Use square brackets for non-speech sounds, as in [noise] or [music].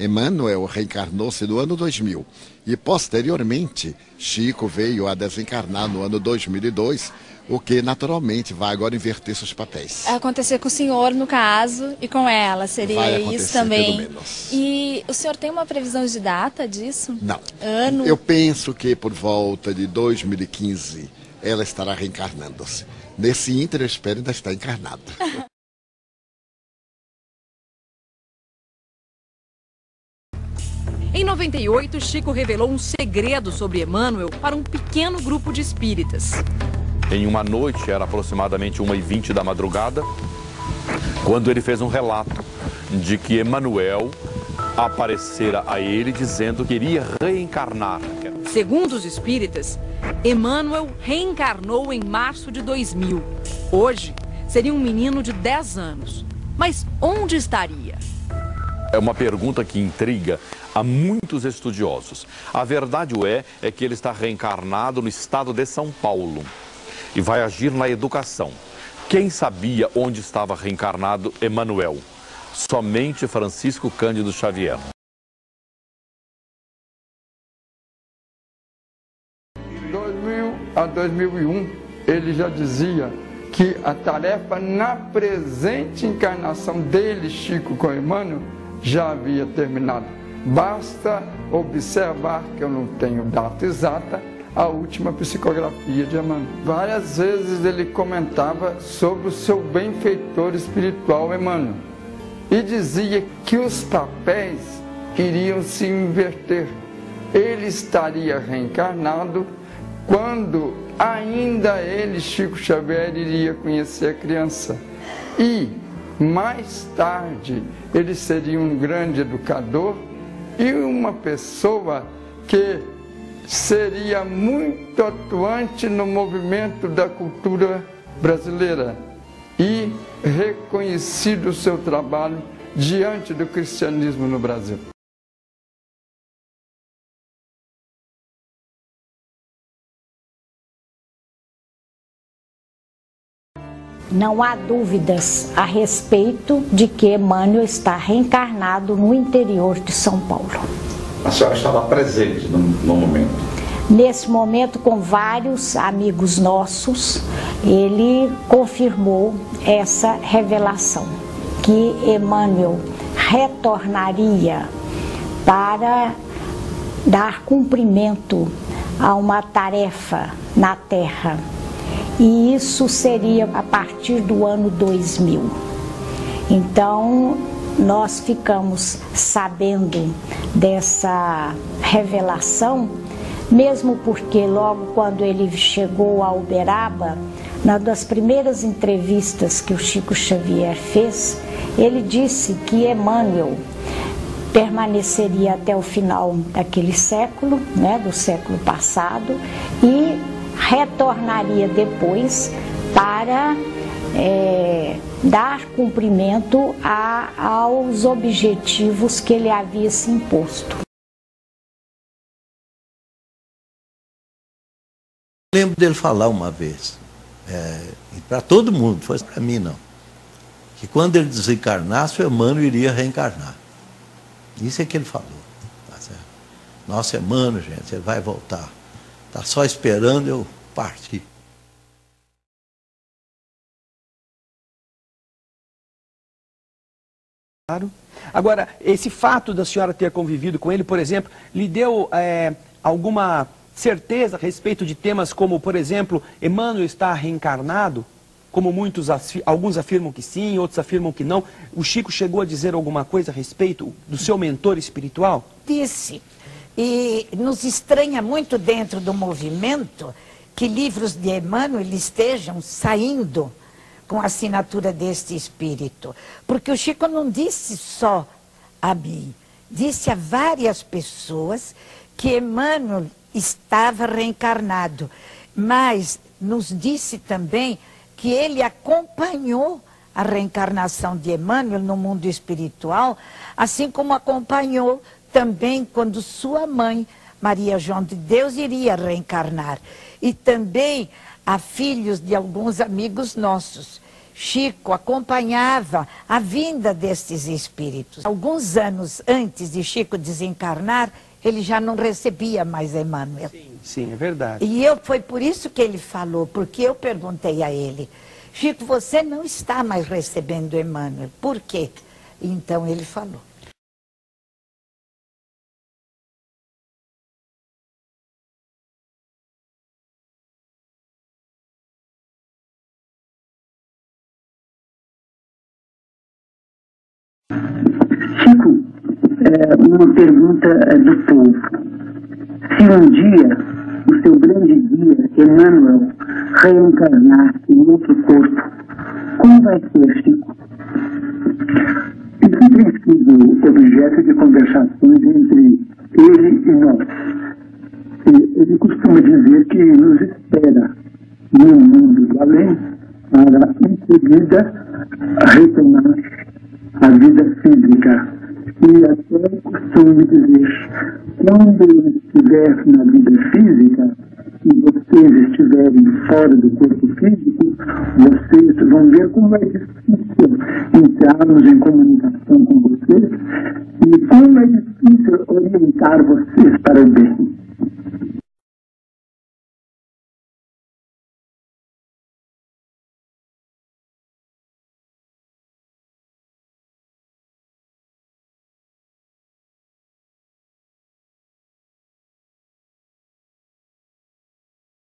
Emmanuel reencarnou-se no ano 2000 e, posteriormente, Chico veio a desencarnar no ano 2002, o que naturalmente vai agora inverter seus papéis. Acontecer com o senhor, no caso, e com ela, seria isso também. E o senhor tem uma previsão de data disso? Não. Ano? Eu penso que por volta de 2015 ela estará reencarnando-se. Nesse ínter, eu espero ainda estar encarnada. [laughs] 98, Chico revelou um segredo sobre Emmanuel para um pequeno grupo de espíritas. Em uma noite, era aproximadamente 1h20 da madrugada, quando ele fez um relato de que Emmanuel aparecera a ele dizendo que iria reencarnar. Segundo os espíritas, Emmanuel reencarnou em março de 2000. Hoje, seria um menino de 10 anos. Mas onde estaria? É uma pergunta que intriga a muitos estudiosos. A verdade é, é que ele está reencarnado no estado de São Paulo e vai agir na educação. Quem sabia onde estava reencarnado Emmanuel? Somente Francisco Cândido Xavier. Em 2000 a 2001, ele já dizia que a tarefa na presente encarnação dele, Chico com Emmanuel, já havia terminado. Basta observar que eu não tenho data exata, a última psicografia de Emmanuel. Várias vezes ele comentava sobre o seu benfeitor espiritual Emmanuel e dizia que os papéis iriam se inverter. Ele estaria reencarnado quando ainda ele, Chico Xavier, iria conhecer a criança. E mais tarde ele seria um grande educador e uma pessoa que seria muito atuante no movimento da cultura brasileira e reconhecido o seu trabalho diante do cristianismo no Brasil. Não há dúvidas a respeito de que Emmanuel está reencarnado no interior de São Paulo. A senhora estava presente no, no momento? Nesse momento, com vários amigos nossos, ele confirmou essa revelação, que Emmanuel retornaria para dar cumprimento a uma tarefa na Terra e isso seria a partir do ano 2000. Então, nós ficamos sabendo dessa revelação, mesmo porque logo quando ele chegou a Uberaba, na das primeiras entrevistas que o Chico Xavier fez, ele disse que Emmanuel permaneceria até o final daquele século, né, do século passado, e retornaria depois para é, dar cumprimento a, aos objetivos que ele havia se imposto. Lembro dele falar uma vez, é, para todo mundo, foi para mim não, que quando ele desencarnasse, o Emmanuel iria reencarnar. Isso é que ele falou. Tá Nossa, Emmanuel, gente, ele vai voltar. Está só esperando eu partir. Claro. Agora, esse fato da senhora ter convivido com ele, por exemplo, lhe deu é, alguma certeza a respeito de temas como, por exemplo, Emmanuel está reencarnado? Como muitos, alguns afirmam que sim, outros afirmam que não. O Chico chegou a dizer alguma coisa a respeito do seu mentor espiritual? Disse. E nos estranha muito dentro do movimento que livros de Emmanuel estejam saindo com a assinatura deste espírito. Porque o Chico não disse só a mim, disse a várias pessoas que Emmanuel estava reencarnado, mas nos disse também que ele acompanhou a reencarnação de Emmanuel no mundo espiritual, assim como acompanhou também quando sua mãe, Maria João de Deus, iria reencarnar. E também a filhos de alguns amigos nossos. Chico acompanhava a vinda destes espíritos. Alguns anos antes de Chico desencarnar, ele já não recebia mais Emmanuel. Sim, sim, é verdade. E eu, foi por isso que ele falou, porque eu perguntei a ele, Chico, você não está mais recebendo Emmanuel, por quê? Então ele falou. Chico, é, uma pergunta é, do povo. Se um dia o seu grande dia, Emmanuel, reencarnar em outro corpo, como vai ser, Chico? Isso tem sido objeto de conversações entre ele e nós. Ele costuma dizer que nos espera no mundo do além para, em seguida, retomar a vida física. E até costumo dizer, quando eu estiver na vida física e vocês estiverem fora do corpo físico, vocês vão ver como é difícil entrarmos em comunicação com vocês e como é difícil orientar vocês para o bem.